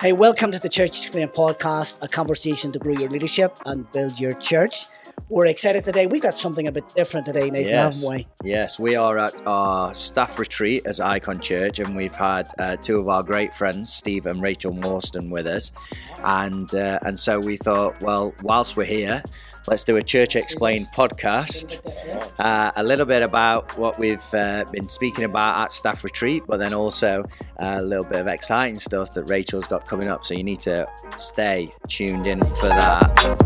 Hey, welcome to the Church Explained podcast, a conversation to grow your leadership and build your church. We're excited today. We've got something a bit different today, Nathan, Yes. haven't we? Yes, we are at our staff retreat as Ikon Church, and we've had uh, two of our great friends, Steve and Rachel Mawston, with us, and uh, and so we thought, well, whilst we're here, let's do a Church Explained podcast, uh, a little bit about what we've uh, been speaking about at staff retreat, but then also uh, a little bit of exciting stuff that Rachel's got coming up. So you need to stay tuned in for that.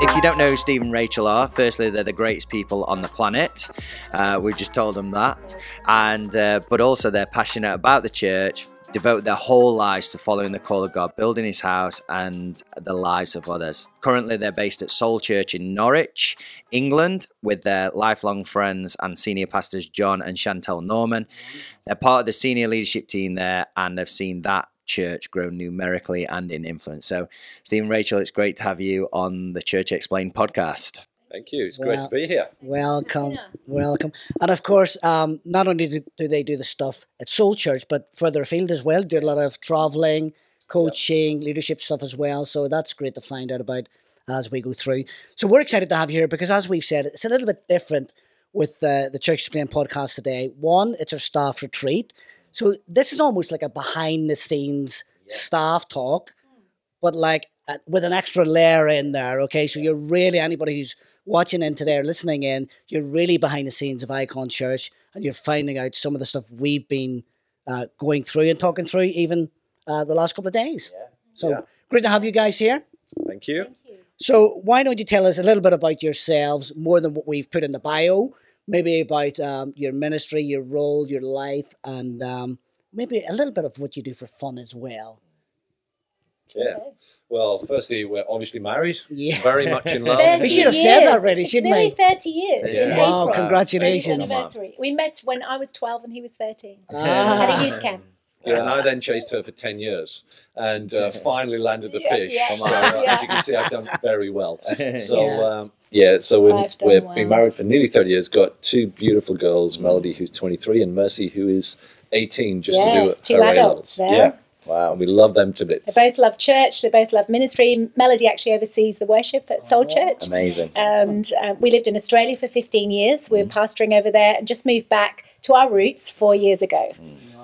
If you don't know who Steve and Rachel are, firstly, they're the greatest people on the planet. Uh, we've just told them that, and uh, but also they're passionate about the church, devote their whole lives to following the call of God, building His house, and the lives of others. Currently, they're based at Soul Church in Norwich, England, with their lifelong friends and senior pastors Jon and Chantel Norman. They're part of the senior leadership team there, and they've seen that church grow numerically and in influence. So, Steve and Rachel, it's great to have you on the Church Explained podcast. Thank you. It's great to be here. Welcome, welcome. And of course, um, not only do, do they do the stuff at Soul Church, but further afield as well. Do a lot of traveling, coaching, leadership stuff as well. So that's great to find out about as we go through. So we're excited to have you here because, as we've said, it's a little bit different with uh, the Church Explained podcast today. One, it's our staff retreat. So this is almost like a behind the scenes staff talk, but like uh, with an extra layer in there. Okay, so you're really anybody who's watching in today or listening in, you're really behind the scenes of Ikon Church, and you're finding out some of the stuff we've been uh, going through and talking through even uh, the last couple of days. Yeah. So Yeah. great to have you guys here. Thank you. So why don't you tell us a little bit about yourselves, more than what we've put in the bio, maybe about um, your ministry, your role, your life, and um, maybe a little bit of what you do for fun as well. Yeah. Well, firstly, we're obviously married. Yeah. Very much in love. We should have said that already, shouldn't nearly we? 30 years. Yeah. Wow, April. congratulations. Anniversary. We met when I was 12 and he was 13 at Ah. a youth camp. Yeah, and I then chased her for 10 years and uh, finally landed the Yeah, fish. yeah. So, uh, Yeah. as you can see, I've done very well. So, Yeah. um, yeah, so we've, I've we've well. been married for nearly 30 years, got two beautiful girls, Melody, who's 23, and Mercy, who is 18, just Yes, to two do her A adults levels. there. Yeah. Wow. And we love them to bits. They both love church. They both love ministry. Melody actually oversees the worship at Soul Church. Amazing. And uh, we lived in Australia for 15 years. We were pastoring over there and just moved back to our roots four years ago,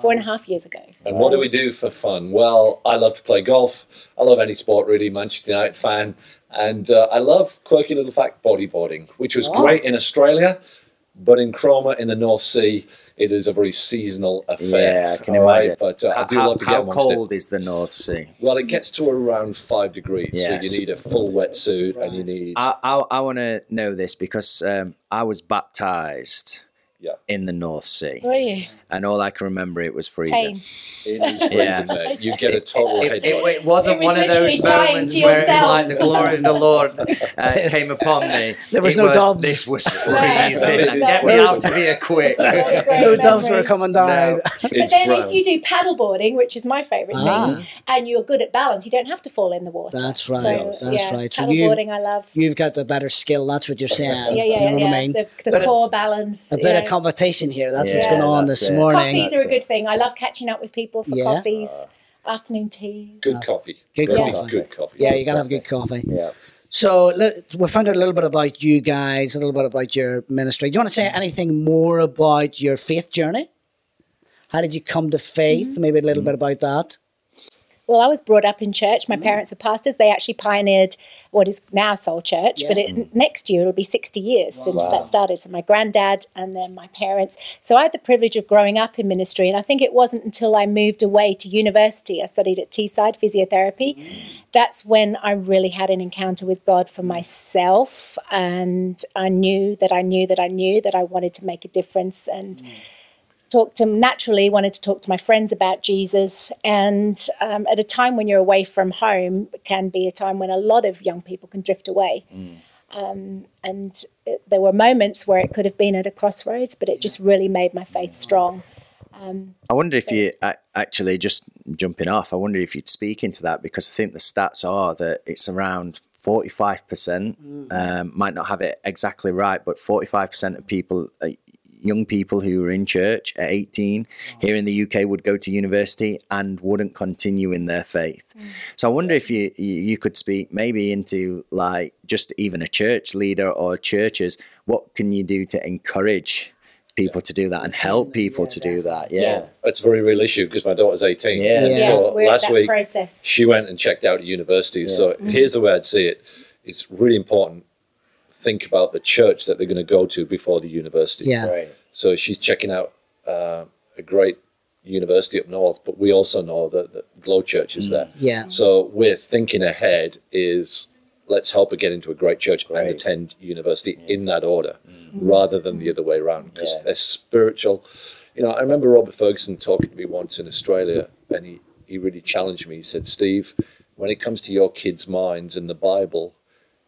four and a half years ago. And what do we do for fun? Well, I love to play golf. I love any sport, really. Manchester United fan. And uh, I love quirky little fact bodyboarding, which was Wow. great in Australia, but in Cromer in the North Sea, it is a very seasonal affair. Yeah, I can all right? imagine. But uh, I do how love to how get amongst cold it. is the North Sea? Well, it gets to around five degrees, Yes. so you need a full wetsuit and you need. I, I, I want to know this because um, I was baptized Yeah. in the North Sea, Were you? And all I can remember it was freezing. Pain. It is freezing Yeah. there. You get a total It, head it, rush. it wasn't It was one of those moments where it was like the glory of the Lord uh, came upon me. There was It no doves. This was Yeah. freezing. Get me out of here quick. No doves were memory. coming down. No. But then brown. if you do paddleboarding, which is my favourite Ah. thing, and you're good at balance, you don't have to fall in the water. That's right, So, that's yeah, right. So you- paddleboarding I love. You've got the better skill. That's what you're saying. Yeah, yeah, you yeah. know yeah. what I mean? The, the core balance. a bit of competition here. That's what's going on this it. Morning. Coffees are a good thing. I love catching up with people for Yeah. coffees, afternoon tea. Good coffee. Good Very coffee. Good coffee. Yeah, you gotta have good coffee. Yeah. So let, we found out a little bit about you guys, a little bit about your ministry. Do you want to say anything more about your faith journey? How did you come to faith? Mm-hmm. Maybe a little bit about that. Well, I was brought up in church. Mm. My parents were pastors. They actually pioneered what is now Soul Church, but it, next year it'll be 60 years since that started. So my granddad and then my parents. So I had the privilege of growing up in ministry, and I think it wasn't until I moved away to university. I studied at Teesside physiotherapy. That's when I really had an encounter with God for myself, and I knew that I knew that I knew that I wanted to make a difference and talked to naturally wanted to talk to my friends about Jesus. And um, at a time when you're away from home, it can be a time when a lot of young people can drift away. Um, and it, there were moments where it could have been at a crossroads, but it just really made my faith strong. I wonder if you a- actually just jumping off. I wonder if you'd speak into that because I think the stats are that it's around forty-five percent. Um, might not have it exactly right, but forty-five percent of people uh, young people who were in church at 18 here in the UK would go to university and wouldn't continue in their faith. Hmm. So I wonder if you you you could speak maybe into like just even a church leader or churches. What can you do to encourage people to do that and help people to do that? Yeah. It's a very real issue because my daughter's 18. Yeah. Yeah, So we're last week, process. she went and checked out at university. So mm-hmm. here's the way I'd see it. It's really important. Think about the church that they're going to go to before the university. Yeah. Right. So she's checking out uh, a great university up north, but we also know that, that Glow Church is mm. there. Yeah. So we're thinking ahead is let's help her get into a great church and attend university mm. in that order mm. rather than the other way around because Yeah. they're spiritual. You know, I remember Robert Fergusson talking to me once in Australia and he, he really challenged me. He said, Steve, when it comes to your kids' minds and the Bible,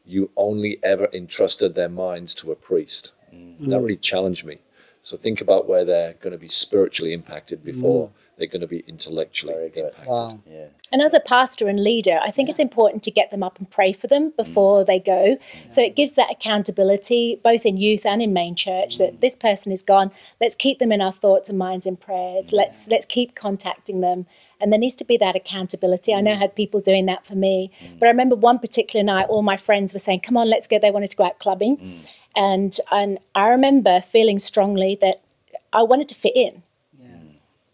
you only ever entrusted their minds to a priest. Mm. That really challenged me. So think about where they're going to be spiritually impacted before mm. they're going to be intellectually Very good. impacted. Wow. Yeah. And as a pastor and leader, I think it's important to get them up and pray for them mm. before they go. So it gives that accountability, both in youth and in main church, that this person is gone. Let's keep them in our thoughts and minds and prayers. Let's let's keep contacting them. And there needs to be that accountability. I know mm. I had people doing that for me. Mm. But I remember one particular night, all my friends were saying, Come on, let's go. They wanted to go out clubbing. Mm. And and I remember feeling strongly that I wanted to fit in.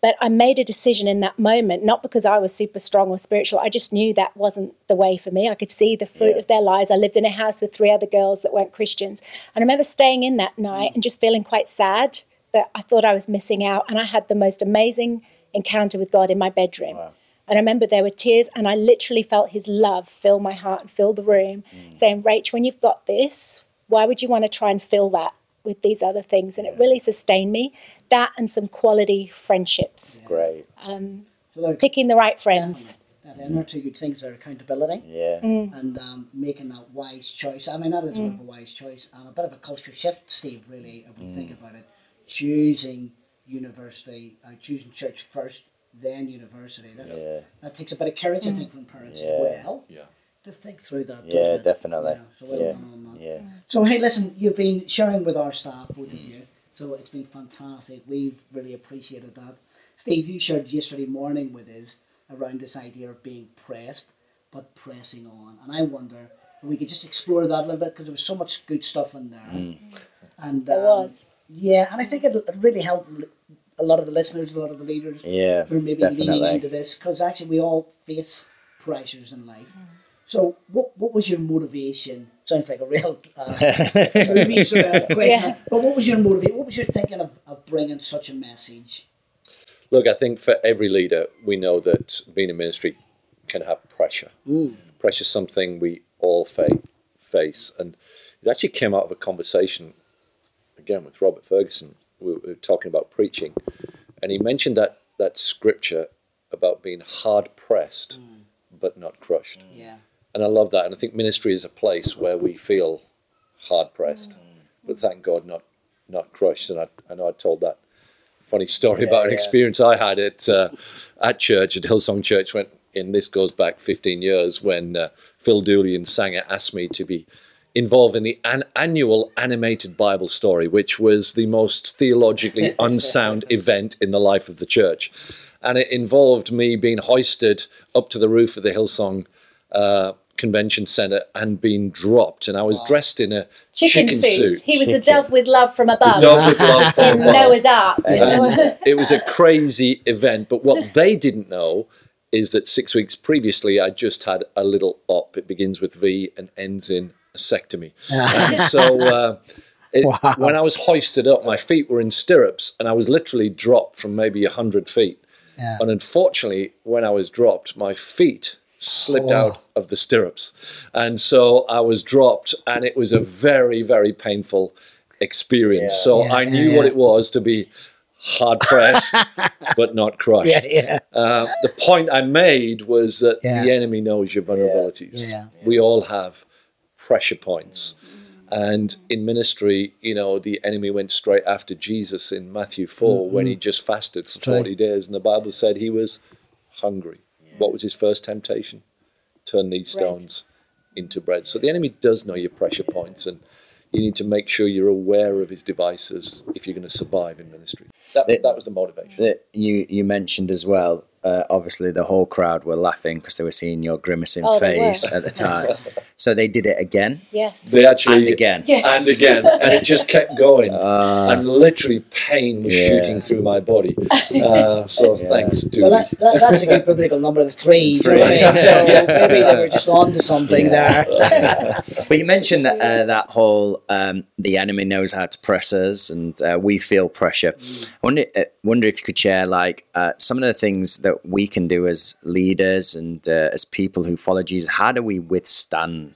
But I made a decision in that moment, not because I was super strong or spiritual. I just knew that wasn't the way for me. I could see the fruit Yeah. of their lives. I lived in a house with three other girls that weren't Christians. And I remember staying in that night and just feeling quite sad that I thought I was missing out. And I had the most amazing encounter with God in my bedroom. And I remember there were tears, and I literally felt his love fill my heart and fill the room, mm. saying, Rach, when you've got this, why would you want to try and fill that with these other things? And it really sustained me. That and some quality friendships Great. Um, so they're picking the right friends. that inner two good things are accountability Yeah. Mm. and um, making that wise choice. I mean, that is a bit of a wise choice and a bit of a culture shift, Steve, really, if we think mm. about it. Choosing university, uh, choosing church first, then university. That's, Yeah. That takes a bit of courage, I think, from parents Yeah. as well Yeah. to think through that. Yeah, doesn't it? definitely. Yeah, so well Yeah. done on that. Yeah. So hey, listen, you've been sharing with our staff, both of you. So it's been fantastic. We've really appreciated that. Steve, you shared yesterday morning with us around this idea of being pressed, but pressing on. And I wonder if we could just explore that a little bit because there was so much good stuff in there. And There um, was. Yeah, and I think it, it really helped a lot of the listeners, a lot of the leaders Yeah, who are maybe leaning definitely. into this because actually we all face pressures in life. So, what what was your motivation? Sounds like a real uh, movie sort of question. Yeah. But what was your motivation? What was your thinking of, of bringing such a message? Look, I think for every leader, we know that being in ministry can have pressure. Pressure is something we all fa- face. And it actually came out of a conversation, again, with Robert Fergusson. We were talking about preaching. And he mentioned that, that scripture about being hard pressed, but not crushed. Yeah, And I love that. And I think ministry is a place where we feel hard pressed, but thank God not not crushed. And I, I know I told that funny story about an yeah. experience I had at uh, at church at Hillsong Church when. And this goes back 15 years when uh, Phil Dooley and Sanger asked me to be involved in the an- annual animated Bible story, which was the most theologically unsound event in the life of the church. And it involved me being hoisted up to the roof of the Hillsong uh, Convention Center and being dropped. And I was dressed in a Chicken, chicken, suit. He was the Chicken. dove with love from above. Dove with love from above. Noah's Ark. it was a crazy event. But what they didn't know is that six weeks previously, I just had a little op. It begins with V and ends in vasectomy. and so uh, it, when I was hoisted up, my feet were in stirrups and I was literally dropped from maybe 100 feet. Yeah. And unfortunately, when I was dropped, my feet slipped out of the stirrups. And so I was dropped, and it was a very, very painful experience. Yeah. so Yeah, I knew what it was to be hard pressed, but not crushed. Uh, the point I made was that the enemy knows your vulnerabilities. We all have pressure points. And in ministry, you know, the enemy went straight after Jesus in Matthew 4 when he just fasted for Mm-hmm. 40 days. And the Bible said he was hungry. What was his first temptation? Turn these Bread. stones into bread. So the enemy does know your pressure points. And, you need to make sure you're aware of his devices if you're going to survive in ministry. That, It- that was the motivation. that you you mentioned as well. Uh, obviously, the whole crowd were laughing because they were seeing your grimacing Oh, face at the time. so they did it again Yes. They actually and again. Yes. and again, and it just kept going. Uh, and literally, pain was yeah. shooting through my body. Uh, so thanks, Dooley. Well, that, that, that's a good biblical number, the three. do you know what I mean? Three. So maybe they were just on to something there. but you mentioned that, uh, that whole um, the enemy knows how to press us, and uh, we feel pressure. I wonder, uh, wonder if you could share like uh, some of the things that we can do as leaders and uh, as people who follow Jesus. How do we withstand?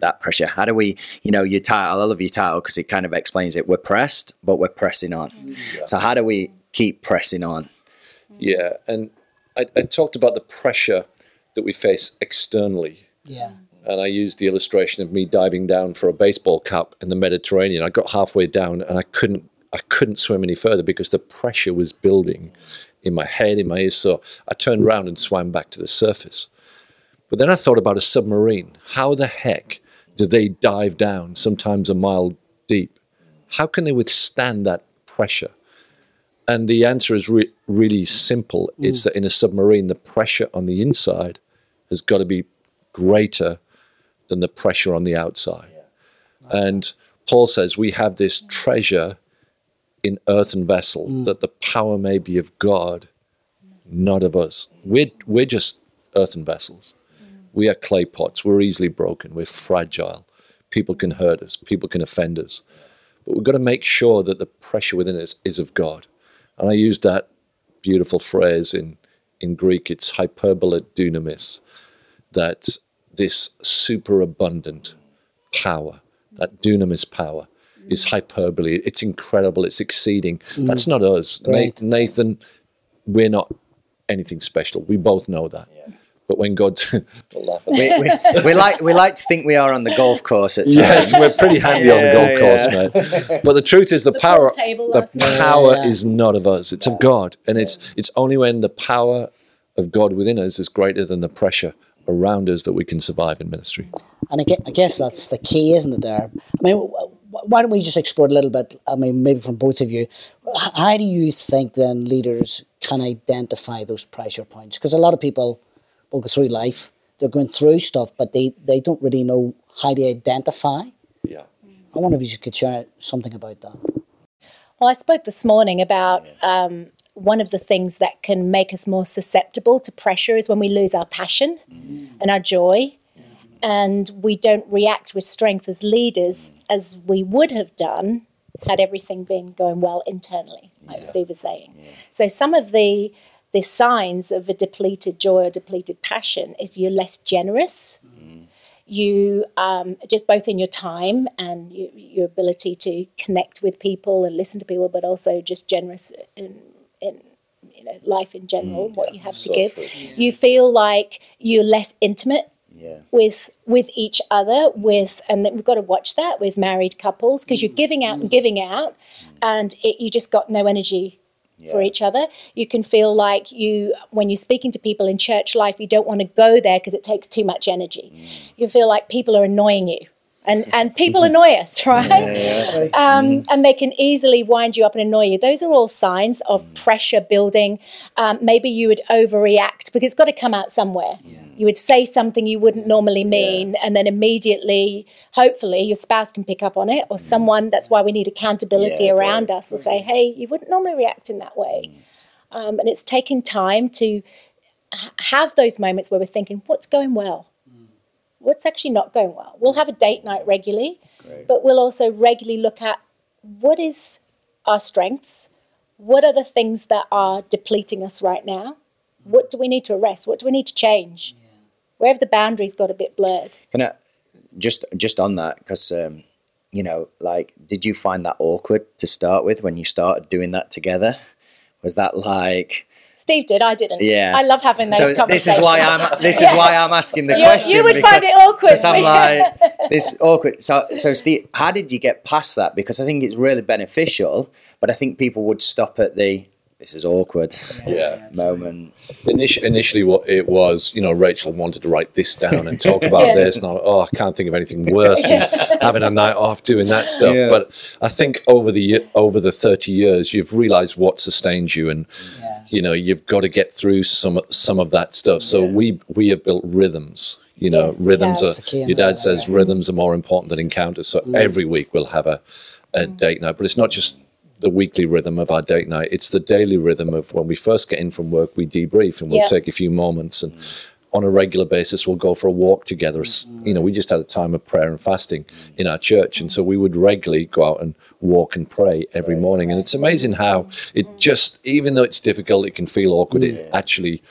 That pressure. How do we, you know, your title? I love your title because it kind of explains it. We're pressed, but we're pressing on. Mm-hmm. So how do we keep pressing on? Yeah, and I, I talked about the pressure that we face externally. Yeah. and I used the illustration of me diving down for a baseball cap in the Mediterranean. I got halfway down and I couldn't I couldn't swim any further because the pressure was building in my head, in my ears. So I turned around and swam back to the surface. But then I thought about a submarine. How the heck do they dive down, sometimes a mile deep? How can they withstand that pressure? And the answer is re- really simple. It's mm. that in a submarine, the pressure on the inside has got to be greater than the pressure on the outside. And Paul says we have this treasure in earthen vessel mm. that the power may be of God, not of us. We're, we're just earthen vessels. We are clay pots. We're easily broken. We're fragile. People can hurt us. People can offend us. But we've got to make sure that the pressure within us is of God. And I used that beautiful phrase in, in Greek. It's hyperbole dunamis that this superabundant power, that dunamis power, is hyperbole. It's incredible. It's exceeding. Mm. That's not us. Na- Great. Nathan, we're not anything special. We both know that. But when God, Don't laugh at We, we, we like we like to think we are on the golf course at times. yes, we're pretty handy on the Yeah, golf course, yeah. mate. But the truth is, the, The power, pool the power Yeah. is not of us. It's of God, and it's it's only when the power of God within us is greater than the pressure around us that we can survive in ministry. And I gue- I guess that's the key, isn't it, there? I mean, wh- wh- why don't we just explore a little bit? I mean, maybe from both of you. How do you think then leaders can identify those pressure points? Because a lot of people will go through life, they're going through stuff, but they, they don't really know how to identify. Yeah. I wonder if you could share something about that. Well, I spoke this morning about um, one of the things that can make us more susceptible to pressure is when we lose our passion and our joy, and we don't react with strength as leaders as we would have done had everything been going well internally, like Steve was saying. So some of the the signs of a depleted joy or depleted passion is you're less generous mm. you um, just both in your time and your, your ability to connect with people and listen to people, but also just generous in, in you know life in general, mm, what you have to give. true. You feel like you're less intimate Yeah. with with each other with and then we've got to watch that with married couples because you're mm, giving out and giving out and it, you just got no energy for each other. You can feel like you when you're speaking to people in church life you don't want to go there because it takes too much energy. Mm. You feel like people are annoying you and and people annoy us right um, and they can easily wind you up and annoy you. Those are all signs of pressure building. Um, maybe you would overreact because it's got to come out somewhere. You would say something you wouldn't normally mean, and then immediately, hopefully, your spouse can pick up on it, or someone. That's why we need accountability Yeah, around great. us. Will say, "Hey, you wouldn't normally react in that way," um, and it's taking time to have those moments where we're thinking, "What's going well." What's actually not going well? We'll have a date night regularly, but we'll also regularly look at what is our strengths what are the things that are depleting us right now what do we need to arrest what do we need to change where have the boundaries got a bit blurred Can I just just on that because um, you know, like, did you find that awkward to start with when you started doing that together? Was that like? Steve did i didn't Yeah. i love having those So this conversations is why I'm this is why I'm asking the You- question. you would find because- it awkward because I'm like this awkward. So so Steve, how did you get past that? Because I think it's really beneficial, but I think people would stop at the this is awkward Yeah. moment. Initially, initially, what it was, you know, Rachel wanted to write this down and talk about Yeah. this, and I, oh, I can't think of anything worse than having a night off doing that stuff. Yeah. But I think over the ye- over the thirty years, you've realised what sustains you, and mm. You know, you've got to get through some some of that stuff. So we we have built rhythms. You know, Yes, rhythms are. That's the key, Your dad yeah. says rhythms are more important than encounters. So mm. every week we'll have a, a mm. date night, but it's not just the weekly rhythm of our date night. It's the daily rhythm of when we first get in from work, we debrief and we'll Yeah. take a few moments and mm. On a regular basis we'll go for a walk together. S- mm-hmm. You know, we just had a time of prayer and fasting mm-hmm. in our church, and so we would regularly go out and walk and pray every morning. And it's amazing how it mm-hmm. just, even though it's difficult, it can feel awkward. It actually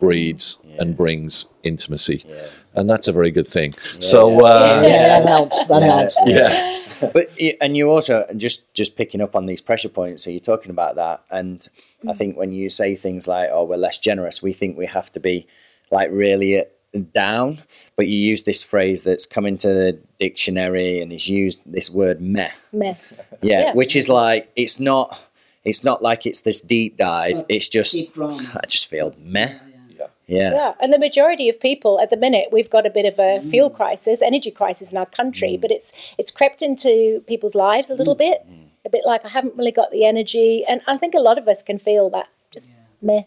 breeds and brings intimacy, and that's a very good thing. So, uh, Yeah, that helps. That helps. yeah. but and you also just just picking up on these pressure points so you're talking about that and i mm. think when you say things like oh we're less generous we think we have to be like really uh, down. But you use this phrase that's come into the dictionary and is used this word meh. Meh. yeah, Yeah. which is like it's not it's not like it's this deep dive. It's just i just feel meh. Yeah. yeah. Yeah, and the majority of people at the minute, we've got a bit of a mm. fuel crisis, energy crisis in our country, mm. but it's it's crept into people's lives a little mm. bit, a bit like I haven't really got the energy, and I think a lot of us can feel that just meh.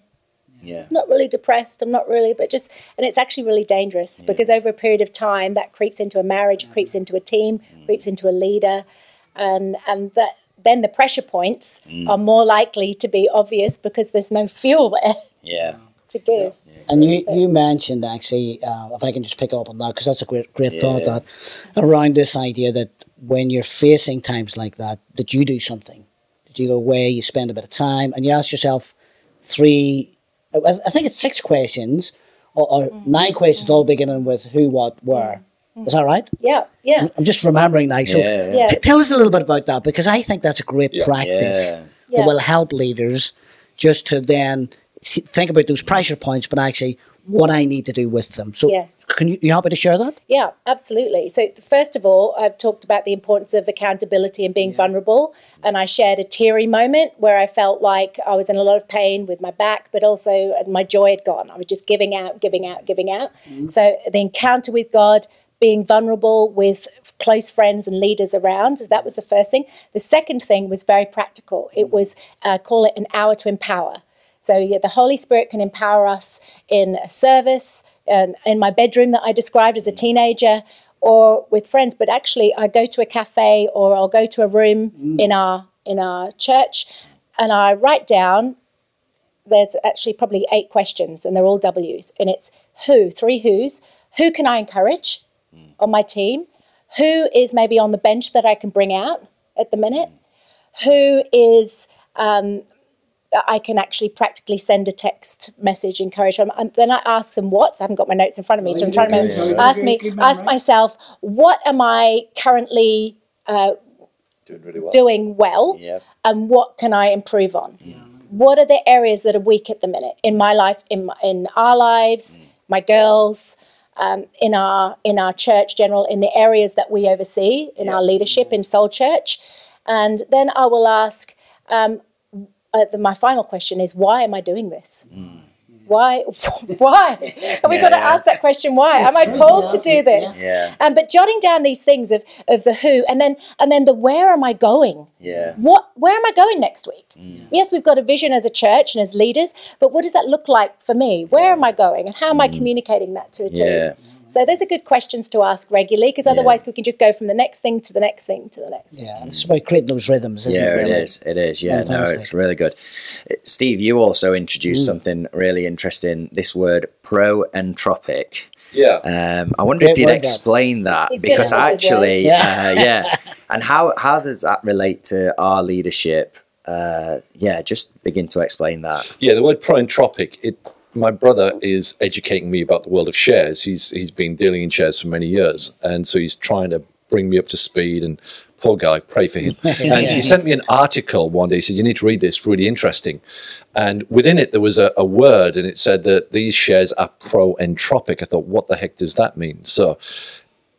Yeah. It's not really depressed. I'm not really, but just, and it's actually really dangerous because over a period of time, that creeps into a marriage, mm-hmm. creeps into a team, mm. creeps into a leader, and and that then the pressure points mm. are more likely to be obvious because there's no fuel there yeah. to give. Yeah. And you, you mentioned actually, uh, if I can just pick up on that, because that's a great great thought that around this idea that when you're facing times like that, that you do something, that you go away, you spend a bit of time, and you ask yourself three, I I think it's six questions or, or mm-hmm. nine questions, all beginning with who, what, where. Mm-hmm. Is that right? Yeah, yeah, I'm just remembering now. So Yeah. Yeah. t- tell us a little bit about that because I think that's a great Yeah. practice Yeah. Yeah. that will help leaders just to then th- think about those pressure points, but actually what I need to do with them. So Yes. can you, you happy to share that? yeah, absolutely. So, first of all, I've talked about the importance of accountability and being vulnerable. And I shared a teary moment where I felt like I was in a lot of pain with my back, but also my joy had gone. I was just giving out, giving out, giving out. So, the encounter with God, being vulnerable with close friends and leaders around, that was the first thing. The second thing was very practical. It was, uh, call it an hour to empower. So yeah, the Holy Spirit can empower us in a service, and in my bedroom that I described as a teenager, or with friends. But actually, I go to a cafe or I'll go to a room mm. in our in our church, and I write down. There's actually probably eight questions, and they're all W's, and it's who, three who's. Who can I encourage mm. on my team? Who is maybe on the bench that I can bring out at the minute? Mm. Who is um, I can actually practically send a text message, encourage them. And then I ask them what. I haven't got my notes in front of me, so I'm trying to remember. ask me, ask myself, what am I currently uh, Doing really well. doing well, Yeah. and what can I improve on? What are the areas that are weak at the minute in my life, in my, in our lives, my girls, um, in our in our church general, in the areas that we oversee, in our leadership in Soul Church, and then I will ask. Um, uh, the, my final question is why am I doing this? Why? Why? And we've got to Yeah. ask that question. Why am I called to do this? Yeah. Um, but jotting down these things of of the who, and then and then the where am I going? Yeah. What? Where am I going next week? Yes, we've got a vision as a church and as leaders, but what does that look like for me? Where am I going, and how am I communicating that to a team? Yeah. So those are good questions to ask regularly, because otherwise we can just go from the next thing to the next thing to the next. thing. Yeah, it's about creating those rhythms, isn't yeah, it? it really? is. It is. Yeah, no, it's really good. Uh, Steve, you also introduced something really interesting. This word pro-entropic. Yeah. Um, I wonder Great if you'd word, that. explain that He's because actually, words. uh, yeah, and how how does that relate to our leadership? Uh, yeah, just begin to explain that. Yeah, the word proentropic. It. My brother is educating me about the world of shares. He's he's been dealing in shares for many years, and so he's trying to bring me up to speed. And poor guy, pray for him. and he sent me an article one day. He said, "You need to read this. Really interesting." And within it, there was a, a word, and it said that these shares are pro-entropic. I thought, what the heck does that mean? So,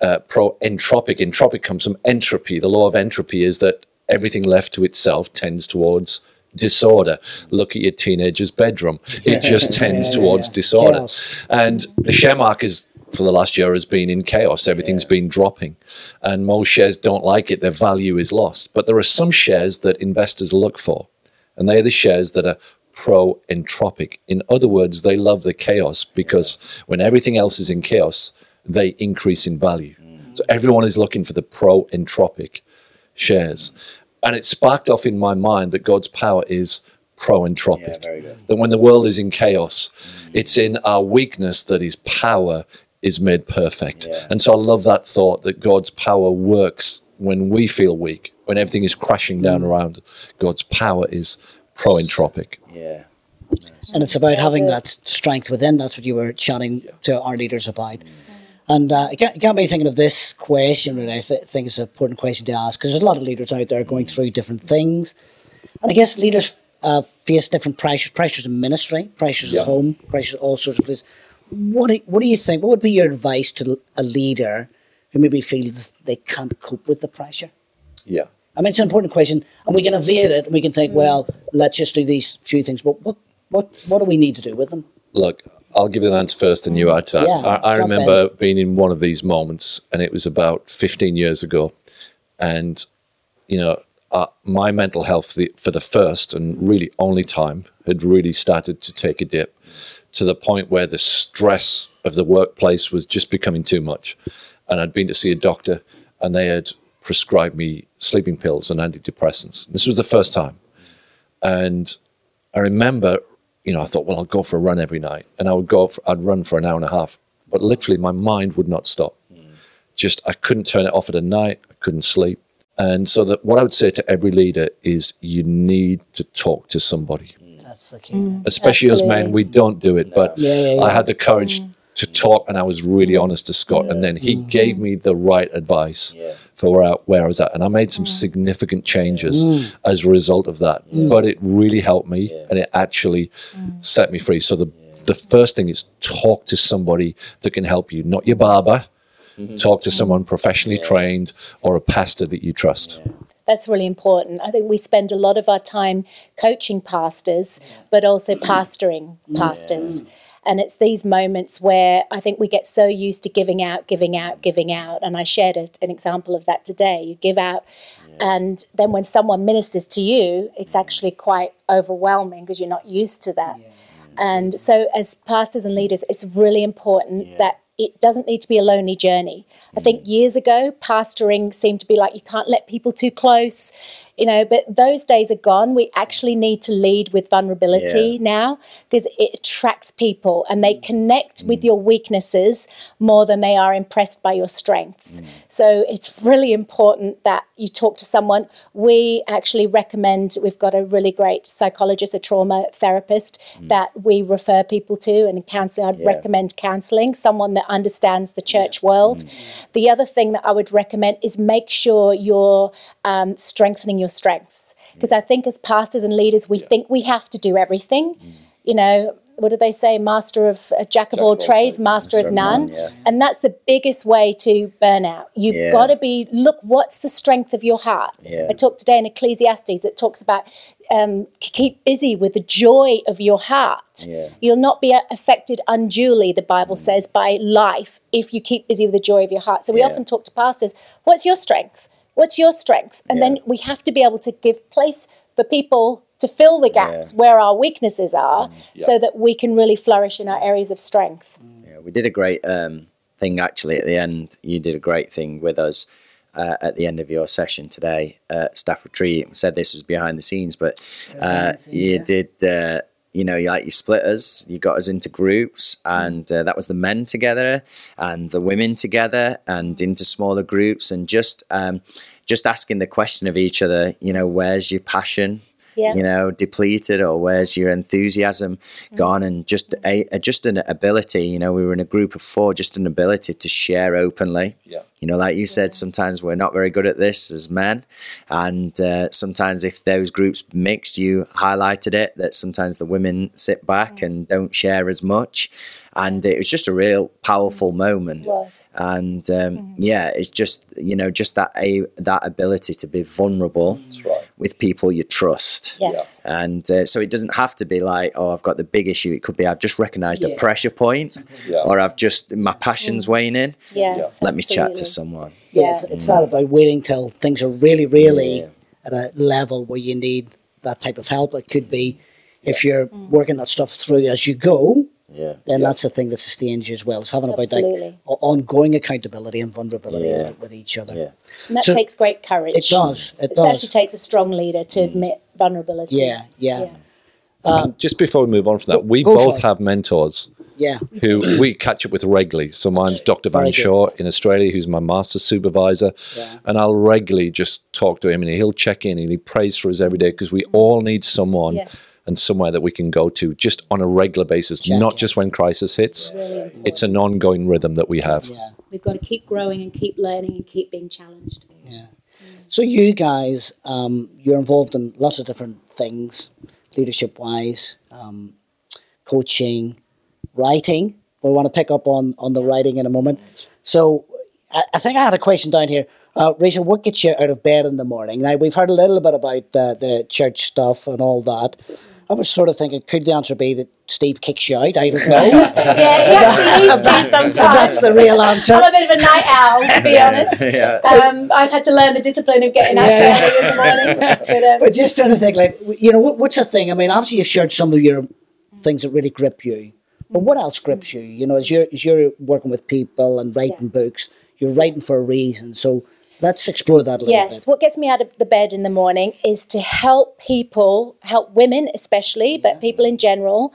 uh, pro-entropic. Entropic comes from entropy. The law of entropy is that everything left to itself tends towards disorder. Look at your teenager's bedroom; it just tends Yeah, towards yeah. disorder. Chaos. And the share market is, for the last year has been in chaos. Everything's been dropping, and most shares don't like it. Their value is lost. But there are some shares that investors look for, and they're the shares that are pro entropic. In other words, they love the chaos because when everything else is in chaos, they increase in value. Mm. So everyone is looking for the pro entropic shares. And it sparked off in my mind that God's power is pro entropic. very good. That when the world is in chaos, mm. it's in our weakness that his power is made perfect. Yeah. And so I love that thought that God's power works when we feel weak, when everything is crashing down mm. around. Us. God's power is pro entropic. Yeah. and it's about having that strength within. That's what you were chatting to our leaders about. Mm. And uh, it, got, it got me thinking of this question, really. I th- think it's an important question to ask because there's a lot of leaders out there going through different things. And I guess leaders uh, face different pressures pressures in ministry, pressures Yeah. at home, pressures all sorts of places. What do, what do you think? What would be your advice to a leader who maybe feels they can't cope with the pressure? Yeah. I mean, it's an important question, and we can evade it, and we can think, well, let's just do these few things. But what, what, what do we need to do with them? Look, I'll give you an answer first and you add to that. Yeah, I, I remember being in one of these moments, and it was about 15 years ago. And, you know, uh, my mental health the, for the first and really only time had really started to take a dip to the point where the stress of the workplace was just becoming too much. And I'd been to see a doctor, and they had prescribed me sleeping pills and antidepressants. This was the first time. And I remember, you know, I thought, well, I'll go for a run every night, and I would go, for, I'd run for an hour and a half, but literally my mind would not stop. Hmm. Just I couldn't turn it off at a night. I couldn't sleep, and so that what I would say to every leader is, you need to talk to somebody, hmm. That's the key. Mm. especially as men. We don't do it, but Yeah, yeah, I had the courage mm. to talk, and I was really honest to Scott, and then he mm. gave me the right advice. Yeah. For where I, where I was at, and I made some mm. significant changes mm. as a result of that. Mm. But it really helped me, and it actually set me free. So the the first thing is talk to somebody that can help you, not your barber. Mm-hmm. Talk to mm-hmm. someone professionally trained or a pastor that you trust. That's really important. I think we spend a lot of our time coaching pastors, but also mm-hmm. pastoring pastors. And it's these moments where I think we get so used to giving out, giving out, giving out. And I shared a, an example of that today. You give out, and then when someone ministers to you, it's mm. actually quite overwhelming because you're not used to that. And so, as pastors and leaders, it's really important that it doesn't need to be a lonely journey. I think mm. years ago, pastoring seemed to be like you can't let people too close, you know, but those days are gone. We actually need to lead with vulnerability Yeah. now because it attracts people and they mm. connect with mm. your weaknesses more than they are impressed by your strengths. Mm. So it's really important that you talk to someone. We actually recommend, we've got a really great psychologist, a trauma therapist that we refer people to and counseling. I'd Yeah. recommend counseling, someone that understands the church world. The other thing that I would recommend is make sure you're um, strengthening your strengths. Because I think as pastors and leaders, we think we have to do everything. You know, what do they say? Master of a jack of all trades, master of none. yeah. And that's the biggest way to burn out. You've Yeah. got to be, look, what's the strength of your heart? Yeah. I talked today in Ecclesiastes, it talks about um, keep busy with the joy of your heart. Yeah. You'll not be uh, affected unduly, the Bible Mm. says, by life if you keep busy with the joy of your heart. So we Yeah. often talk to pastors, what's your strength? What's your strength? And then we have to be able to give place for people to fill the gaps where our weaknesses are so that we can really flourish in our areas of strength. Yeah, we did a great um, thing actually at the end. You did a great thing with us uh, at the end of your session today, uh, staff retreat. We said this was behind the scenes, but uh, you did. You know, you like you split us, you got us into groups, and uh, that was the men together and the women together, and into smaller groups, and just um, just asking the question of each other. You know, where's your passion? Yeah. you know depleted or where's your enthusiasm gone? And just a, a just an ability you know we were in a group of four just an ability to share openly. Yeah. You know, like you said, sometimes we're not very good at this as men, and uh, sometimes if those groups mixed, you highlighted it that sometimes the women sit back and don't share as much, and it was just a real powerful moment. was. And um, yeah, it's just you know just that a that ability to be vulnerable right. with people you trust. Yes. And uh, so it doesn't have to be like, oh, I've got the big issue. It could be I've just recognised a pressure point, Yeah. or I've just my passion's waning. Yes. Let me chat to someone. Yeah, it's, it's mm. not about waiting till things are really, really Yeah. at a level where you need that type of help. It could be if you're working that stuff through as you go, Yeah. then Yeah. that's the thing that sustains you as well. It's having about like Absolutely. ongoing accountability and vulnerability Yeah. with each other. Yeah. And that So- takes great courage. It does. It It does. actually takes a strong leader to mm. admit vulnerability. yeah, yeah, Yeah. And just before we move on from that, we both have mentors yeah. who we catch up with regularly. So mine's Dr. Van. Shaw in Australia, who's my master supervisor. Yeah. And I'll regularly just talk to him and he'll check in and he prays for us every day because we mm. all need someone Yes. And somewhere that we can go to just on a regular basis, Check not in. just when crisis hits. Really. It's an ongoing rhythm that we have. Yeah. We've got to keep growing and keep learning and keep being challenged. Yeah. So you guys, um, you're involved in lots of different things, leadership wise, um, coaching, writing. We want to pick up on on the writing in a moment. So I, I think I had a question down here. Uh, Rachel, what gets you out of bed in the morning? Now we've heard a little bit about uh, the church stuff and all that. I was sort of thinking, could the answer be that Steve kicks you out? I don't know. Yeah, he actually needs to sometimes. That's the real answer. I'm a bit of a night owl, to be honest. yeah. Um, I've had to learn the discipline of getting out Yeah, early in the morning. But, um, But just trying to think, like, you know, what, what's the thing? I mean, obviously you've shared some of your things that really grip you, but what else grips you? You know, as you're as you're working with people and writing Yeah. books, you're writing for a reason. So let's explore that a little Yes, bit. what gets me out of the bed in the morning is to help people, help women especially, but people in general,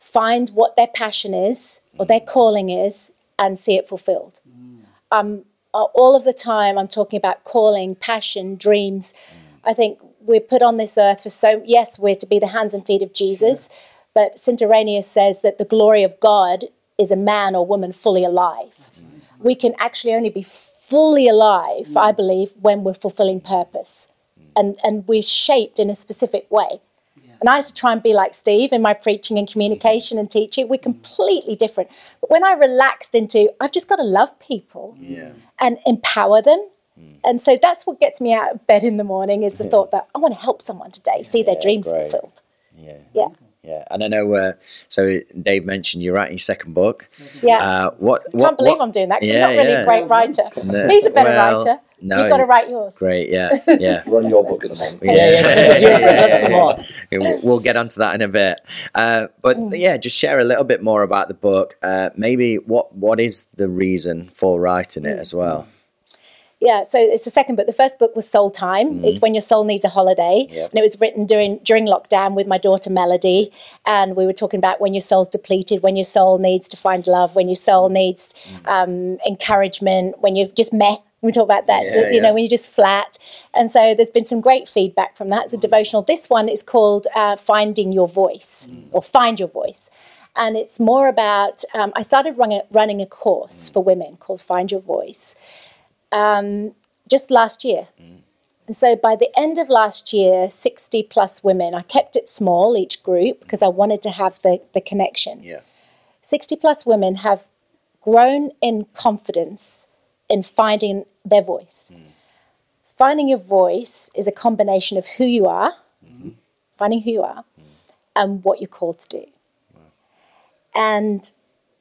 find what their passion is or their calling is and see it fulfilled. Um, uh, all of the time, I'm talking about calling, passion, dreams. I think we're put on this earth for so, yes, we're to be the hands and feet of Jesus, but St. Irenaeus says that the glory of God is a man or woman fully alive we can actually only be fully alive, I mm. believe, when we're fulfilling purpose. Mm. And, and we're shaped in a specific way. And I used to try and be like Steve in my preaching and communication and teaching. We're mm. completely different. But when I relaxed into, I've just got to love people Yeah. and empower them. And so that's what gets me out of bed in the morning is the thought that I want to help someone today see their dreams great. fulfilled. Yeah. Yeah. Yeah. And I know. Uh, so Dave mentioned you're writing your second book. Yeah. Uh, what? I can't believe what- I'm doing that because Yeah, I'm not really yeah. a great writer. No, He's a better well, writer. no, You've got to write yours. Great. Yeah. Yeah. Run your book at the moment. Yeah, yeah, yeah, yeah, let's come on. Yeah, we'll- We'll get onto that in a bit. Uh, but yeah, just share a little bit more about the book. Uh, maybe what what is the reason for writing it as well? Yeah, so it's the second book. The first book was Soul Time. It's when your soul needs a holiday, Yep. and it was written during during lockdown with my daughter Melody, and we were talking about when your soul's depleted, when your soul needs to find love, when your soul needs um, encouragement, when you've just met. We talk about that, Yeah, you know, when you're just flat. And so there's been some great feedback from that. It's a devotional. This one is called uh, Finding Your Voice or Find Your Voice. And it's more about, um, I started running, running a course for women called Find Your Voice um, just last year. Mm. And so by the end of last year, 60 plus women, I kept it small, each group, mm. because I wanted to have the, the connection. Yeah. 60 plus women have grown in confidence in finding their voice. Mm. Finding your voice is a combination of who you are, mm-hmm. finding who you are, and what you're called to do. And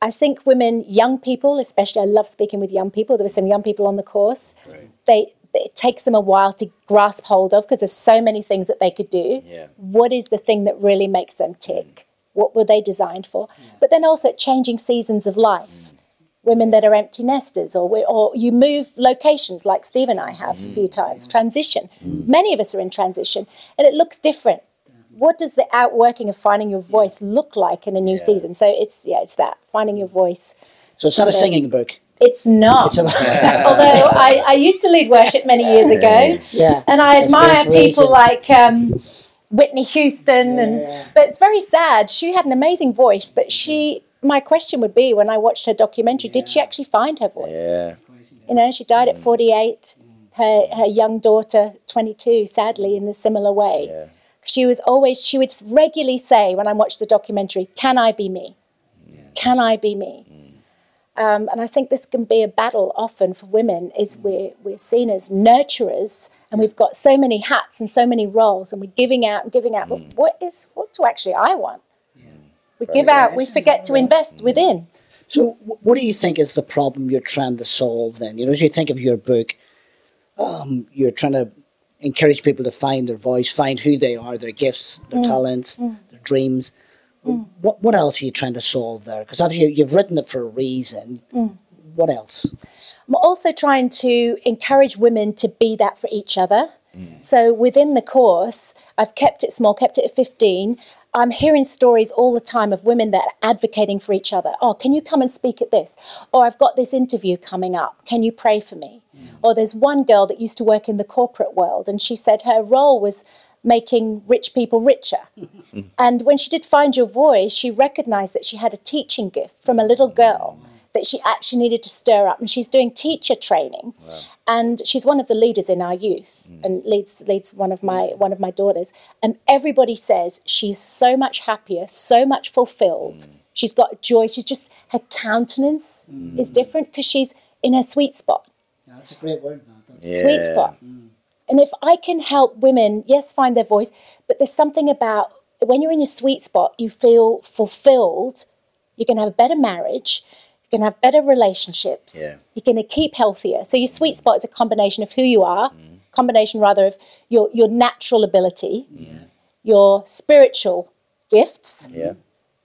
I think women, young people, especially, I love speaking with young people. There were some young people on the course. They it takes them a while to grasp hold of because there's so many things that they could do. Yeah. What is the thing that really makes them tick? Mm. What were they designed for? But then also changing seasons of life. Mm. Women that are empty nesters, or we, or you move locations like Steve and I have a mm. few times. Transition. Many of us are in transition, and it looks different. What does the outworking of finding your voice look like in a new season? So it's yeah, it's that finding your voice. So it's not a singing book. It's not. It's a, Although I, I used to lead worship many years ago, yeah. and I That's admire people like um, Whitney Houston, and but it's very sad. She had an amazing voice, but she. My question would be, when I watched her documentary, did she actually find her voice? Yeah. You know, she died at 48. Her, her young daughter, 22, sadly, in a similar way. Yeah. She was always, she would regularly say when I watched the documentary, Can I be me? Can I be me? Um, and I think this can be a battle often for women is we're, we're seen as nurturers and we've got so many hats and so many roles and we're giving out and giving out. But what is, what do actually I want? We give out, we forget to invest within. So, what do you think is the problem you're trying to solve then? You know, as you think of your book, um, you're trying to encourage people to find their voice, find who they are, their gifts, their Mm. talents, their dreams. What what else are you trying to solve there? Because obviously you, you've written it for a reason. Mm. What else? I'm also trying to encourage women to be that for each other. So within the course, I've kept it small, kept it at 15. I'm hearing stories all the time of women that are advocating for each other. Oh, can you come and speak at this? Or I've got this interview coming up. Can you pray for me? Mm. Or there's one girl that used to work in the corporate world and she said her role was making rich people richer. And when she did Find Your Voice, she recognized that she had a teaching gift from a little girl mm. That she actually needed to stir up. And she's doing teacher training. And she's one of the leaders in our youth mm. and leads leads one of my mm. one of my daughters. And everybody says she's so much happier, so much fulfilled. Mm. She's got joy. She's just her countenance is different because she's in her sweet spot Yeah, that's a great word. sweet Yeah. spot. And if I can help women, yes, find their voice, but there's something about when you're in your sweet spot, you feel fulfilled. You can have a better marriage. You can have better relationships. Yeah. You're going to keep healthier. So your sweet mm. spot is a combination of who you are, mm. combination rather of your your natural ability, your spiritual gifts, Yeah.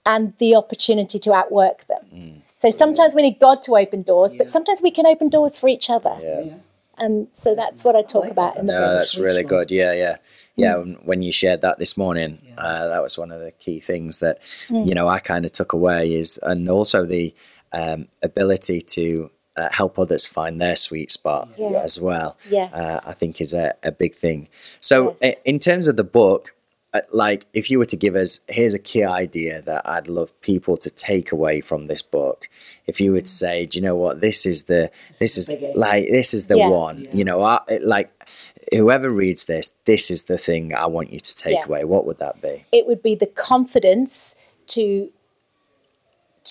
and the opportunity to outwork them. Mm. So sometimes we need God to open doors, but sometimes we can open doors for each other. Yeah. And so that's what I talk about in the No, that's sweet really good. Yeah, yeah, yeah. when- When you shared that this morning, uh, that was one of the key things that you know I kind of took away is, and also the um, ability to uh, help others find their sweet spot Yeah. as well. Yes. uh, I think is a, a big thing. So, Yes. in terms of the book. uh, Like, if you were to give us, here's a key idea that I'd love people to take away from this book. If you would say, do you know what, this is the, this is like, this is the Yeah. one. You know, I, like whoever reads this, this is the thing I want you to take Yeah. away. What would that be? it would be the confidence to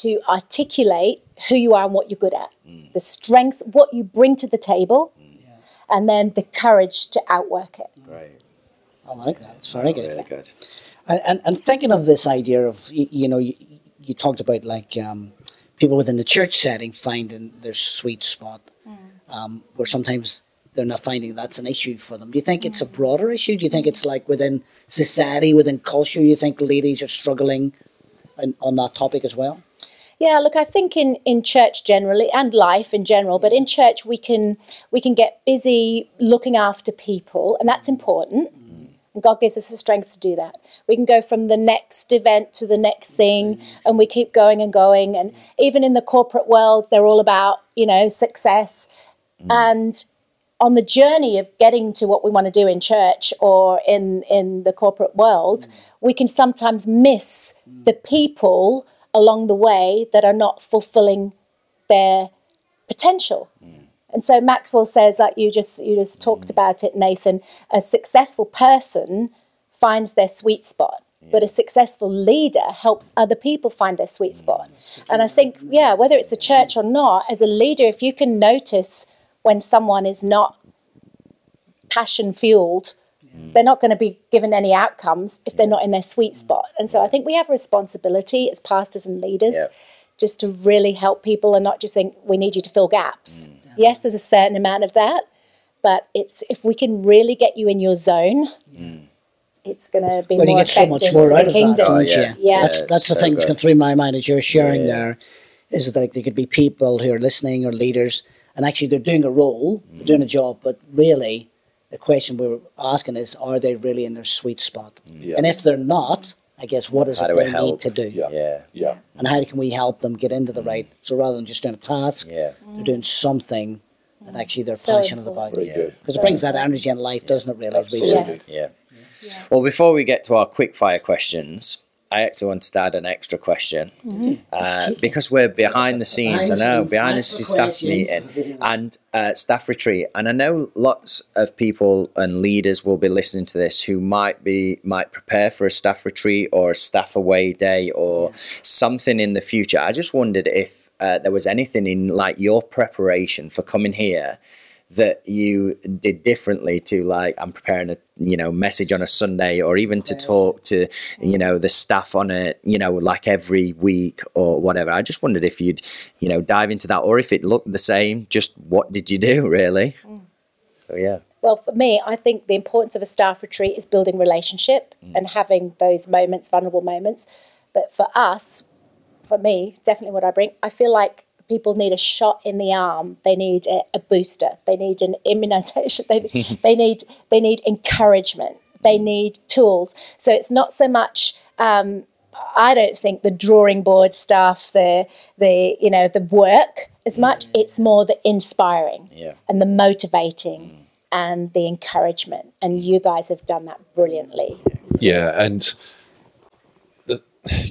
to articulate who you are and what you're good at, the strengths, what you bring to the table, and then the courage to outwork it. Great, I like that. It's very good. really good. And, and, and thinking of this idea of, you, you know, you, you talked about like um, people within the church setting finding their sweet spot, um, where sometimes they're not finding that's an issue for them. Do you think it's a broader issue? Do you think it's like within society, within culture, you think ladies are struggling in, on that topic as well? Yeah, look, I think in, in church generally and life in general, but in mm. church we can we can get busy looking after people, and that's important. Mm. And God gives us the strength to do that. We can go from the next event to the next thing, and we keep going and going. And mm. even in the corporate world, they're all about you know success. And on the journey of getting to what we want to do in church or in in the corporate world, we can sometimes miss the people along the way that are not fulfilling their potential. And so Maxwell says that you just you just talked about it, Nathan. A successful person finds their sweet spot, but a successful leader helps other people find their sweet spot. And I think, yeah, whether it's the church or not, as a leader, if you can notice when someone is not passion fueled, they're not going to be given any outcomes if they're not in their sweet spot. And so I think we have a responsibility as pastors and leaders Yeah. just to really help people and not just think we need you to fill gaps. Mm. Yes, there's a certain amount of that, but it's if we can really get you in your zone, mm. it's going to be Well, you more get so much more for out of that, kingdom. don't yeah. you? Oh, yeah. That's, Yeah, that's the it's thing so that's good. going through my mind as you're sharing Yeah. there, is that like, there could be people who are listening or leaders, and actually they're doing a role, they're doing a job, but really the question we were asking is, are they really in their sweet spot? Mm. Yeah. And if they're not, I guess what is How it they help? need to do? Yeah. Yeah, Yeah. And how can we help them get into the mm. right? So rather than just doing a task, yeah, they're doing something that mm. actually they're So passionate important. about. Very Yeah. good. Because it brings that energy in life, doesn't it, really? as we've said? Absolutely. Yes. yeah. Well, before we get to our quick fire questions, I actually wanted to add an extra question. Uh, because we're behind the scenes. I Behind the know scenes, behind the scenes staff meeting and uh, staff retreat, and I know lots of people and leaders will be listening to this who might be might prepare for a staff retreat or a staff away day or something in the future. I just wondered if uh, there was anything in like your preparation for coming here that you did differently to like I'm preparing a you know message on a Sunday or even to talk to you know the staff on a you know like every week or whatever. I just wondered if you'd you know dive into that or if it looked the same. Just what did you do really? Mm. So yeah, Well, for me, I think the importance of a staff retreat is building relationship mm. and having those moments, vulnerable moments. But for us, for me, definitely what I bring, I feel like people need a shot in the arm. They need a, a booster. They need an immunization. They, they need they need encouragement. They need tools. So it's not so much. Um, I don't think the drawing board stuff, the the you know the work as much. It's more the inspiring yeah. and the motivating and the encouragement. And you guys have done that brilliantly. Yeah, and the,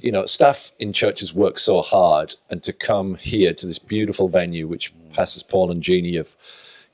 you know, staff in churches work so hard, and to come here to this beautiful venue, which mm. Pastors Paul and Jeannie have,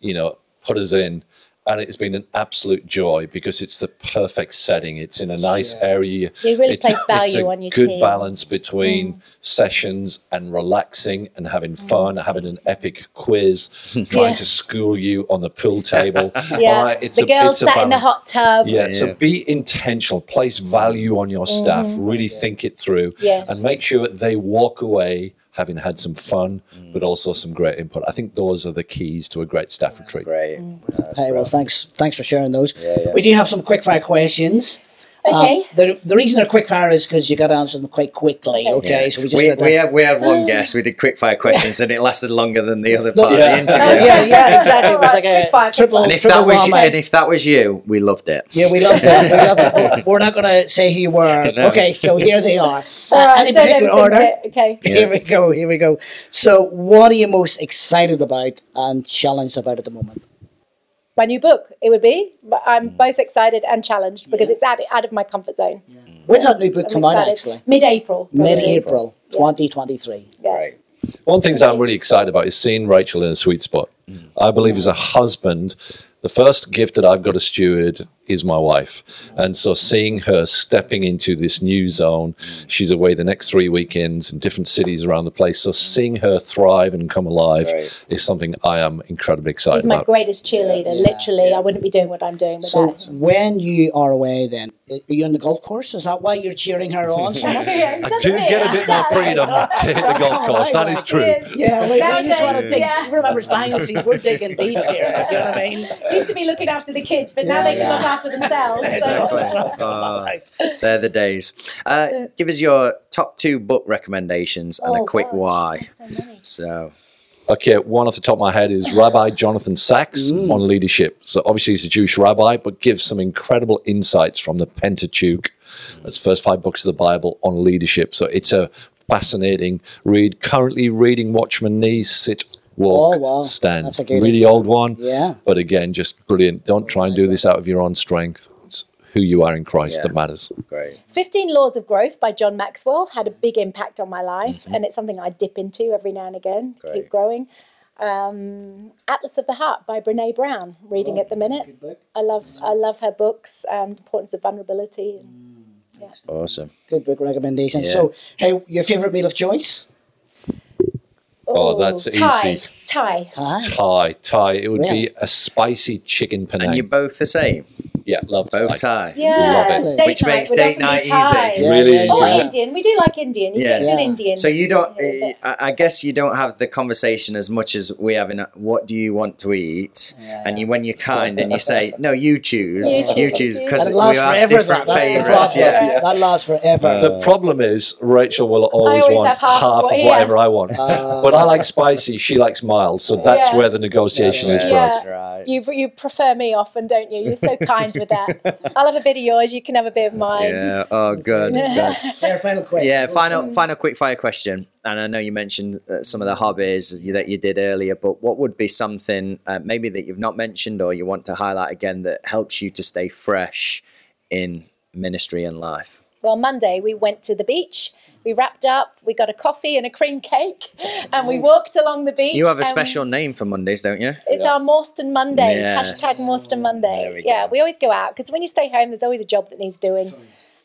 you know, put us in, and it's been an absolute joy because it's the perfect setting. It's in a nice area. You really It's- place value it's a on your good team. Mm. balance between sessions and relaxing and having fun, having an epic quiz, trying Yeah. to school you on the pool table. Yeah, All right, it's the a- girls it's a sat in the hot tub. Yeah, so be intentional, place value on your staff, really think it through. Yes. and make sure that they walk away having had some fun, Mm. but also some great input. I think those are the keys to a great staff retreat. Great. Mm. Hey, well, thanks, thanks for sharing those. yeah. We do have some quick fire questions. Okay. Um, the, the reason they're quick fire is because you got to answer them quite quickly. Okay, so we just we, did we had we had one guest. We did quick fire questions, and it lasted longer than the other part yeah. of the Oh, interview. yeah, yeah, exactly. It was like a quick fire, triple. And if triple that was whammy. and if that was you, we loved it. Yeah, we loved it. We loved it. We're not going to say who you were. No. Okay, so here they are. All right, particular order? it. Okay. Here we go. Here we go. So, what are you most excited about and challenged about at the moment? My new book, it would be. But I'm Mm. both excited and challenged because it's out, out of my comfort zone. When's that new book I'm come out? Actually, Mid-April. probably. mid-April, Yeah. 2023. Yeah. Right. One of the things I'm really excited about is seeing Rachel in a sweet spot. I believe as a husband, the first gift that I've got to steward is my wife. And so seeing her stepping into this new zone, she's away the next three weekends in different cities around the place. So seeing her thrive and come alive Right. is something I am incredibly excited He's my about. greatest cheerleader. Literally, I wouldn't be doing what I'm doing without So, him. when you are away, then are you on the golf course? Is that why you're cheering her on so much? I do get a bit more freedom to hit the golf course. That is true. Yeah, we, we just want to Nowadays, think. yeah. Remember, it's behind the scenes. We're digging deep here. Do you know what I mean? Used to be looking after the kids, but now they can yeah. look after themselves. Exactly. So. Uh, they're the days. Uh, give us your top two book recommendations and a Oh, quick gosh. why. So. So, Okay, one off the top of my head is Rabbi Jonathan Sacks on leadership. So obviously he's a Jewish rabbi, but gives some incredible insights from the Pentateuch. That's first five books of the Bible on leadership. So it's a fascinating read. Currently reading Watchman Nee, Sit, Walk, Oh, wow. Stand. That's a good really old one. Yeah. But again, just brilliant. Don't try and do this out of your own strength. It's who you are in Christ Yeah. that matters. great. 15 Laws of Growth by John Maxwell had a big impact on my life, Mm-hmm. and it's something I dip into every now and again to Great. keep growing. Um, Atlas of the Heart by Brene Brown, reading at the minute. I love I love her books, um, Importance of Vulnerability. Awesome. Good book recommendation. Yeah. So, hey, your favorite meal of choice? Oh, oh, that's Thai. easy. Thai. Thai. Thai, Thai. It would Really? be a spicy chicken And you're both the same. Yeah, love Both Thai. Thai. Yeah, Love it. date Which night makes would date often be night Thai. easy. Yeah, Really yeah, easy. Or yeah. Indian. We do like Indian. You Yeah. get good Indian. So you don't. Yeah, I I guess you don't have the conversation as much as we have in. a, What do you want to eat? Yeah. And you, when you're kind and you say, no, you choose. You You choose. choose because it we lasts have forever. That, different that's the favorites. problem. Yes. That lasts forever. The problem is Rachel will always, always want have half of what whatever has. I want. Uh, but I like spicy, she likes mild, so that's where the negotiation is for us. You you prefer me often, don't you? You're so kind with that. I'll have a bit of yours. You can have a bit of mine. Yeah. Oh, good. good. Fair final question. Yeah, final final quick fire question. And I know you mentioned uh, some of the hobbies that you did earlier, but what would be something uh, maybe that you've not mentioned or you want to highlight again that helps you to stay fresh in ministry and life? well, Monday we went to the beach. We wrapped up. We got a coffee and a cream cake, and we walked along the beach. You have a special name for Mondays, don't you? It's our Mawston Mondays. Yes. Hashtag Mawston There Monday. Yeah, go. we always go out because when you stay home, there's always a job that needs doing.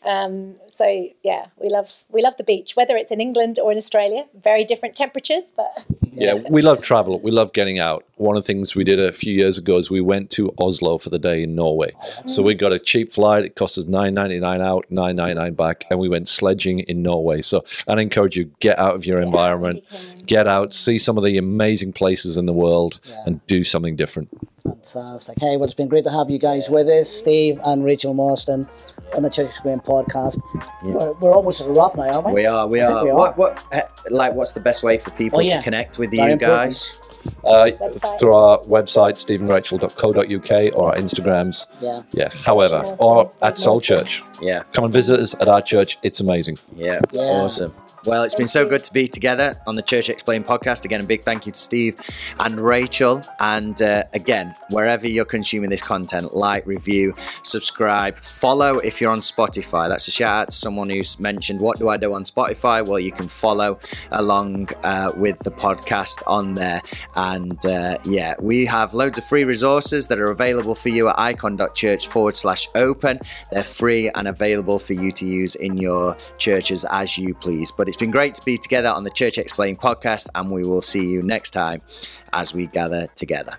Um, so yeah, we love we love the beach, whether it's in England or in Australia. Very different temperatures, but Yeah, we love travel. We love getting out. One of the things we did a few years ago is we went to Oslo for the day in Norway. So we got a cheap flight. It cost us nine ninety nine out, nine ninety nine back, and we went sledging in Norway. So I'd encourage you get out of your environment, get out, see some of the amazing places in the world, and do something different. Fantastic. Hey, well, it's been great to have you guys with us, Steve and Rachel Mawston, on the Church Explained podcast. We're, we're almost at a wrap now, aren't we? We are. We I are. we are. What? What? eh, Like, what's the best way for people Oh, yeah. to connect with Very you important. guys? Uh, Website. through our website, stephenrachel.co.uk, or our Instagrams. Yeah. Yeah, however, or at Soul Church. Yeah. Come and visit us at our church. It's amazing. Yeah. Yeah. Awesome. Well, it's been so good to be together on the Church Explained podcast. Again, a big thank you to Steve and Rachel. And uh, again, wherever you're consuming this content, like, review, subscribe, follow if you're on Spotify. That's a shout out to someone who's mentioned, What do I do on Spotify? Well, you can follow along uh, with the podcast on there. And uh, yeah, we have loads of free resources that are available for you at ikon.church forward slash open. They're free and available for you to use in your churches as you please. But it's been great to be together on the Church Explained podcast, and we will see you next time as we gather together.